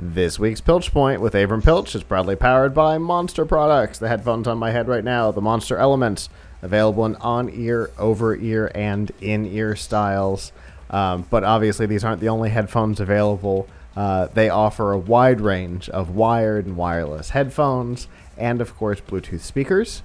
This week's Pilch Point with Avram Pilch is proudly powered by Monster Products. The headphones on my head right now, the Monster Elements, available in on ear, over ear, and in ear styles. Um, but obviously, these aren't the only headphones available. Uh, they offer a wide range of wired and wireless headphones, and of course, Bluetooth speakers.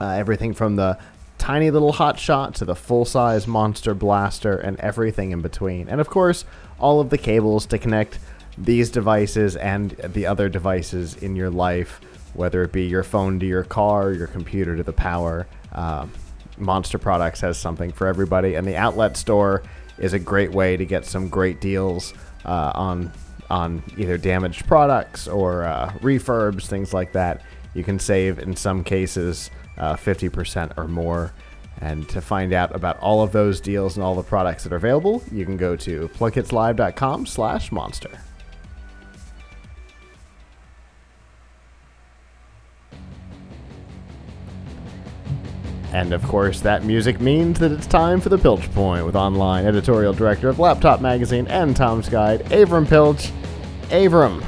Uh, everything from the tiny little hot shot to the full size monster blaster and everything in between. And of course, all of the cables to connect these devices and the other devices in your life, whether it be your phone to your car, your computer to the power. Uh, Monster Products has something for everybody, and the outlet store is a great way to get some great deals uh, on on either damaged products or uh, refurbs, things like that. You can save in some cases uh, 50% or more. And to find out about all of those deals and all the products that are available, you can go to plugkitslive.com slash monster. And of course, that music means that it's time for the Pilch Point with online editorial director of Laptop Magazine and Tom's Guide, Avram Pilch. Avram,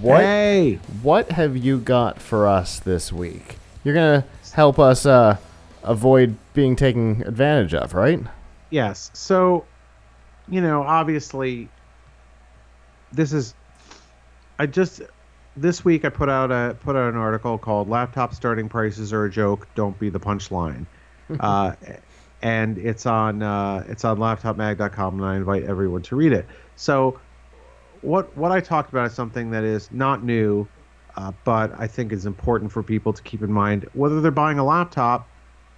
what Hey! what have you got for us this week? You're gonna help us uh, avoid being taken advantage of, right? Yes. So, you know, obviously, this is. I just this week I put out a put out an article called "Laptop Starting Prices Are a Joke. Don't Be the Punchline," uh, and it's on uh, it's on laptopmag.com, and I invite everyone to read it. So, what what I talked about is something that is not new, uh, but I think is important for people to keep in mind whether they're buying a laptop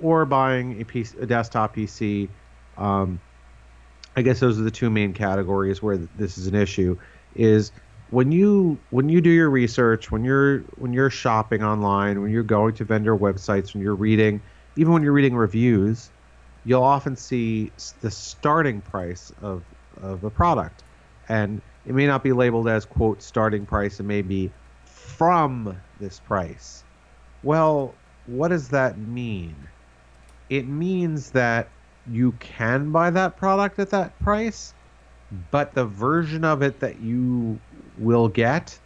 or buying a piece a desktop PC. Um, I guess those are the two main categories where this is an issue. Is when you when you do your research, when you're when you're shopping online, when you're going to vendor websites, when you're reading, even when you're reading reviews, you'll often see the starting price of of a product, and it may not be labeled as quote starting price. It may be from this price. Well, what does that mean? It means that you can buy that product at that price, but the version of it that you will get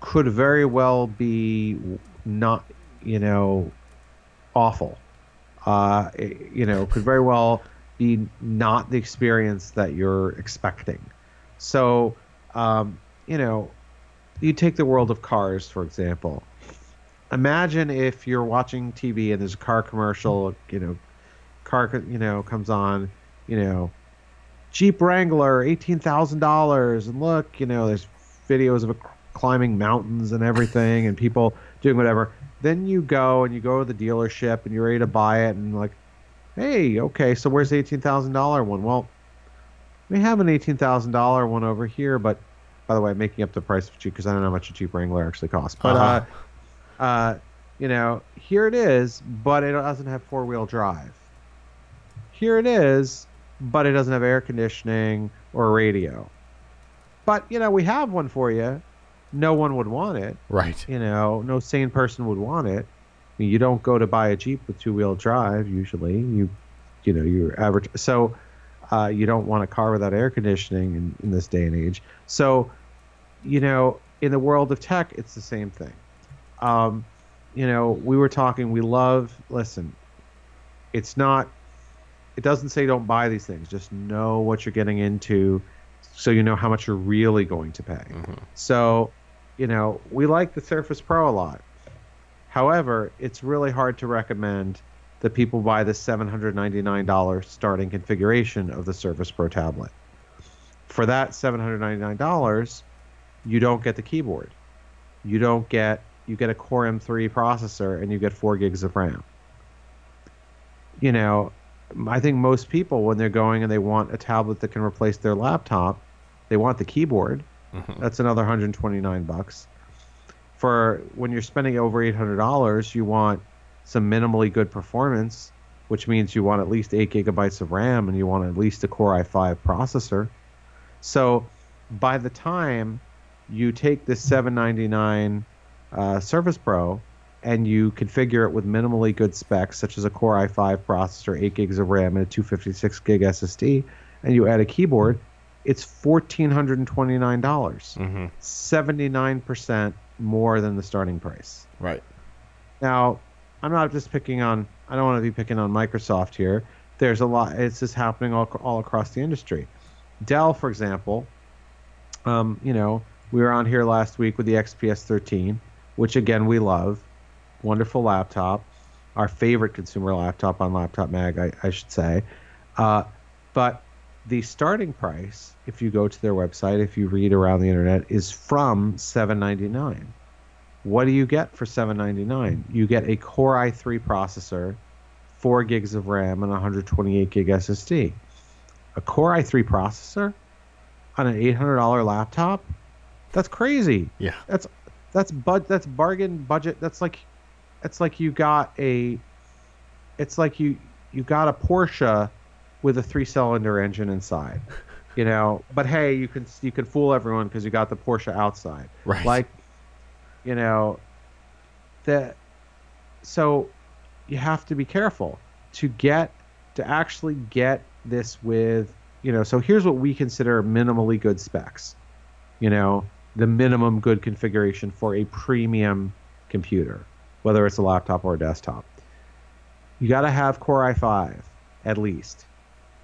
could very well be not, you know, awful. Uh, you know, could very well be not the experience that you're expecting. So, um, you know, you take the world of cars, for example. Imagine if you're watching TV and there's a car commercial, you know, car, you know, comes on, you know, Jeep Wrangler, eighteen thousand dollars, and look, you know, there's videos of climbing mountains and everything, and people doing whatever. Then you go and you go to the dealership and you're ready to buy it, and like, hey, okay, so where's the eighteen thousand dollar one? Well, we have an eighteen thousand dollar one over here, but by the way, I'm making up the price of Jeep because I don't know how much a Jeep Wrangler actually costs. But Uh-huh. uh, uh, you know, here it is, but it doesn't have four wheel drive. Here it is, but it doesn't have air conditioning or radio. But you know, we have one for you. No one would want it. Right. You know, no sane person would want it. I mean, you don't go to buy a Jeep with two wheel drive usually. You, you know, you're average. So, uh, you don't want a car without air conditioning in, in this day and age. So, you know, in the world of tech, it's the same thing. Um, you know, we were talking. We love. Listen, it's not. It doesn't say don't buy these things. Just know what you're getting into, so you know how much you're really going to pay. Mm-hmm. So, you know, we like the Surface Pro a lot. However, it's really hard to recommend that people buy the $799 starting configuration of the Surface Pro tablet. For that $799, you don't get the keyboard. You don't get you get a Core M3 processor and you get 4 gigs of RAM. You know, I think most people when they're going and they want a tablet that can replace their laptop, they want the keyboard. That's another 129 bucks. For when you're spending over $800, you want some minimally good performance, which means you want at least 8 gigabytes of RAM and you want at least a Core i5 processor. So by the time you take this 799 uh, Surface Pro and you configure it with minimally good specs, such as a Core i5 processor, 8 gigs of RAM, and a 256 gig SSD, and you add a keyboard, it's fourteen hundred and twenty nine dollars, Mm-hmm. seventy nine percent more than the starting price. Right. Now, I'm not just picking on. I don't want to be picking on Microsoft here. There's a lot. It's just happening all, all across the industry. Dell, for example, um, you know, we were on here last week with the XPS 13, which again we love. Wonderful laptop, our favorite consumer laptop on Laptop Mag, I, I should say. Uh, but the starting price, if you go to their website, if you read around the internet, is from 799. What do you get for 799? You get a Core i3 processor, 4 gigs of RAM, and 128 gig SSD. A Core i3 processor on an $800 laptop? That's crazy. Yeah. That's that's bud that's bargain budget. That's like it's like you got a it's like you you got a Porsche with a three-cylinder engine inside. You know, but hey, you can you can fool everyone because you got the Porsche outside. Right. Like, you know, that. So, you have to be careful to get to actually get this with you know. So here's what we consider minimally good specs. You know, the minimum good configuration for a premium computer, whether it's a laptop or a desktop. You got to have Core i5 at least.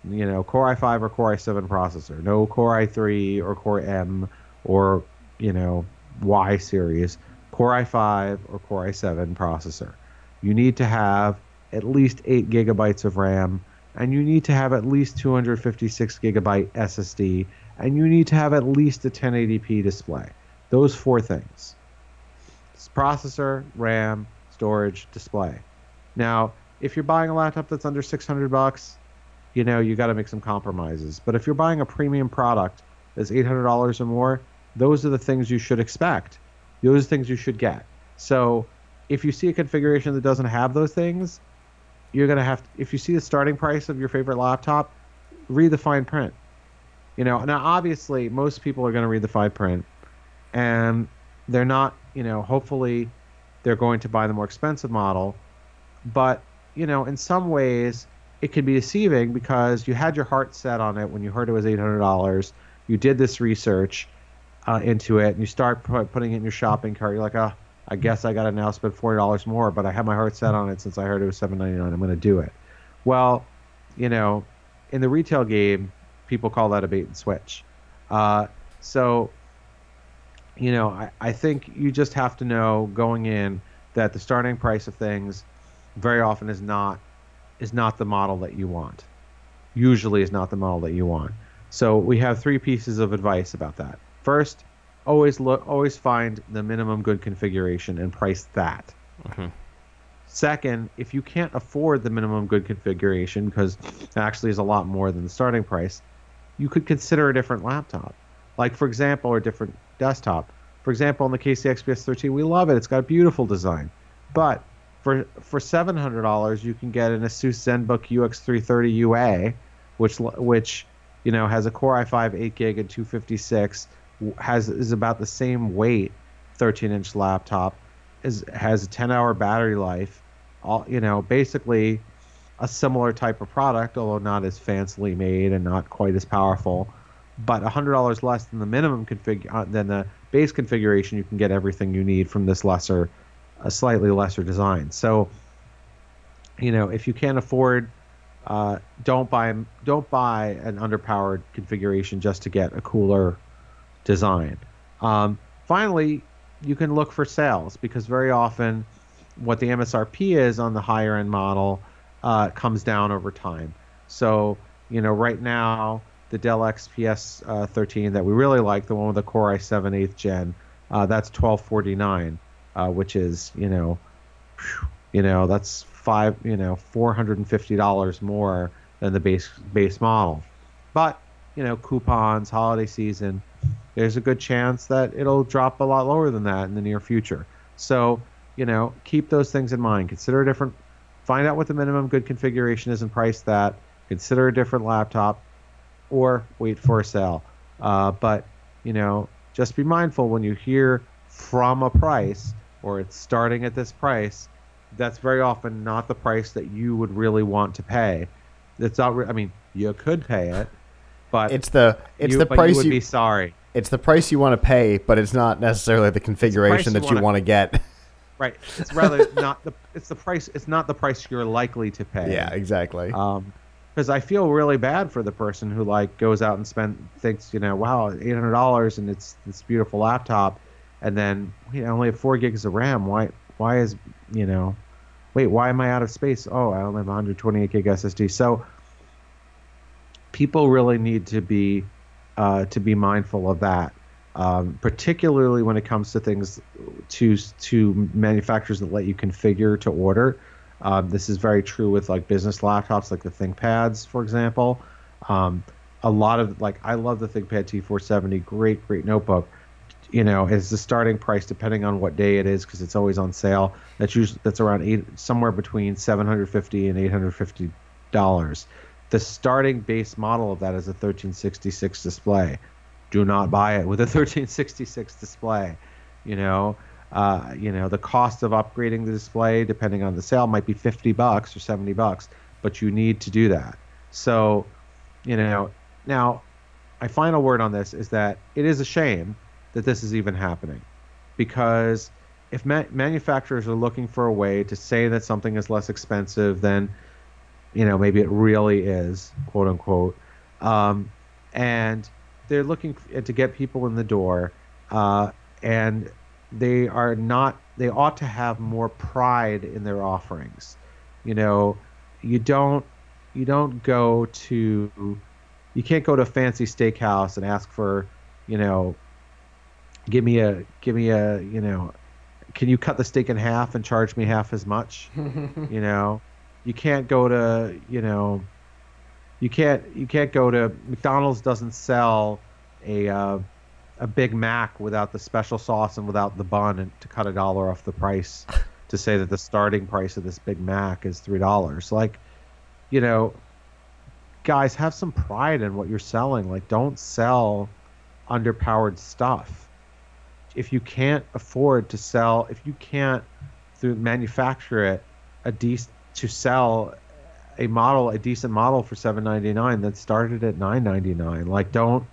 You know, Core i5 or Core i7 processor. No Core i3 or Core M or, you know, Y series. Core i5 or Core i7 processor. You need to have at least 8 gigabytes of RAM and you need to have at least 256 gigabyte SSD and you need to have at least a 1080p display. Those four things. Processor, RAM, storage, display. Now, if you're buying a laptop that's under 600 bucks, you know, you got to make some compromises. But if you're buying a premium product that's $800 or more, those are the things you should expect. Those things you should get. So, if you see a configuration that doesn't have those things, you're going to have to, if you see the starting price of your favorite laptop, read the fine print. You know, now obviously most people are going to read the fine print and they're not, you know, hopefully they're going to buy the more expensive model, but you know, in some ways it can be deceiving because you had your heart set on it when you heard it was $800. You did this research uh, into it and you start pu- putting it in your shopping cart. You're like, oh, I guess I got to now spend $40 more, but I had my heart set on it since I heard it was $7.99. I'm going to do it. Well, you know, in the retail game, people call that a bait and switch. Uh, so, you know, I, I think you just have to know going in that the starting price of things very often is not is not the model that you want. Usually is not the model that you want. So we have three pieces of advice about that. First, always look always find the minimum good configuration and price that. Mhm. Second, if you can't afford the minimum good configuration because it actually is a lot more than the starting price, you could consider a different laptop. Like for example, or a different desktop. For example, in the case of the XPS 13, we love it. It's got a beautiful design. But for for seven hundred dollars, you can get an Asus ZenBook UX330 UA, which which you know has a Core i5 8 gig and 256, has is about the same weight, 13 inch laptop, is has a 10 hour battery life, all you know basically a similar type of product, although not as fancily made and not quite as powerful, but hundred dollars less than the minimum config uh, than the base configuration. You can get everything you need from this lesser a slightly lesser design. So, you know, if you can't afford, uh, don't buy don't buy an underpowered configuration just to get a cooler design. Um, finally, you can look for sales because very often, what the MSRP is on the higher end model uh, comes down over time. So, you know, right now the Dell XPS uh, 13 that we really like, the one with the Core i7 8th gen, uh, that's 1249 uh, which is you know, you know that's five you know four hundred and fifty dollars more than the base base model, but you know coupons, holiday season, there's a good chance that it'll drop a lot lower than that in the near future. So you know keep those things in mind. Consider a different, find out what the minimum good configuration is and price that. Consider a different laptop, or wait for a sale. Uh, but you know just be mindful when you hear from a price or it's starting at this price, that's very often not the price that you would really want to pay. It's not. Re- I mean, you could pay it, but It's the it's you, the price you would you, be sorry. it's the price you want to pay, but it's not necessarily the configuration you that you want to get. Right. It's rather not the it's the price it's not the price you're likely to pay. yeah, exactly. Um because I feel really bad for the person who like goes out and spend thinks, you know, wow, eight hundred dollars and it's this beautiful laptop and then you know, only have four gigs of RAM. Why why is you know wait, why am I out of space? Oh, I only have 128 gig SSD. So people really need to be uh, to be mindful of that, um, particularly when it comes to things to to manufacturers that let you configure to order. Um, this is very true with like business laptops, like the ThinkPads, for example. Um, a lot of like I love the ThinkPad T470, great great notebook. You know, is the starting price depending on what day it is because it's always on sale. That's usually that's around eight somewhere between 750 and 850 dollars. The starting base model of that is a 1366 display. Do not buy it with a 1366 display. You know, uh, you know the cost of upgrading the display, depending on the sale, might be 50 bucks or 70 bucks, but you need to do that. So, you know, now my final word on this is that it is a shame that this is even happening, because if ma- manufacturers are looking for a way to say that something is less expensive than you know maybe it really is quote unquote um, and they're looking to get people in the door uh, and they are not they ought to have more pride in their offerings. You know you don't you don't go to you can't go to a fancy steakhouse and ask for you know give me a give me a you know can you cut the steak in half and charge me half as much? You know you can't go to you know you can't you can't go to McDonald's doesn't sell a uh, a Big Mac without the special sauce and without the bun and to cut a dollar off the price to say that the starting price of this Big Mac is three dollars. Like you know guys have some pride in what you're selling. Like don't sell underpowered stuff. If you can't afford to sell if you can't through manufacture it a decent to sell a model a decent model for 799 that started at 999 like don't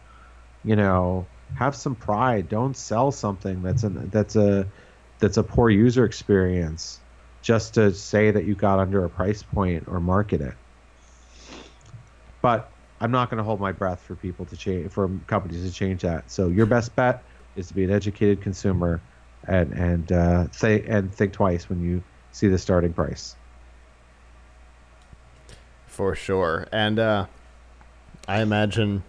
you know have some pride. Don't sell something that's a that's a that's a poor user experience just to say that you got under a price point or market it. But i'm not going to hold my breath for people to change for companies to change that. So your best bet is to be an educated consumer and and uh, think and think twice when you see the starting price. For sure. And uh, I imagine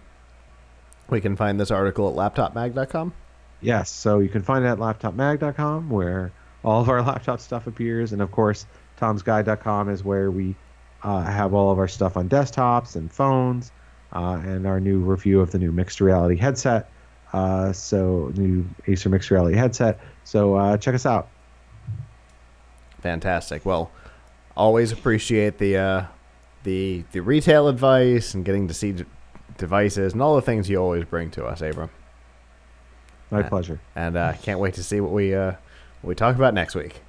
we can find this article at laptopmag.com. Yes, so you can find it at laptopmag.com where all of our laptop stuff appears, and of course, tomsguide.com is where we uh, have all of our stuff on desktops and phones, uh, and our new review of the new mixed reality headset. Uh, so new Acer mixed reality headset. So uh, check us out. Fantastic. Well, always appreciate the uh, the the retail advice and getting to see devices and all the things you always bring to us, Avram. My Uh, pleasure. And uh, can't wait to see what we uh, what we talk about next week.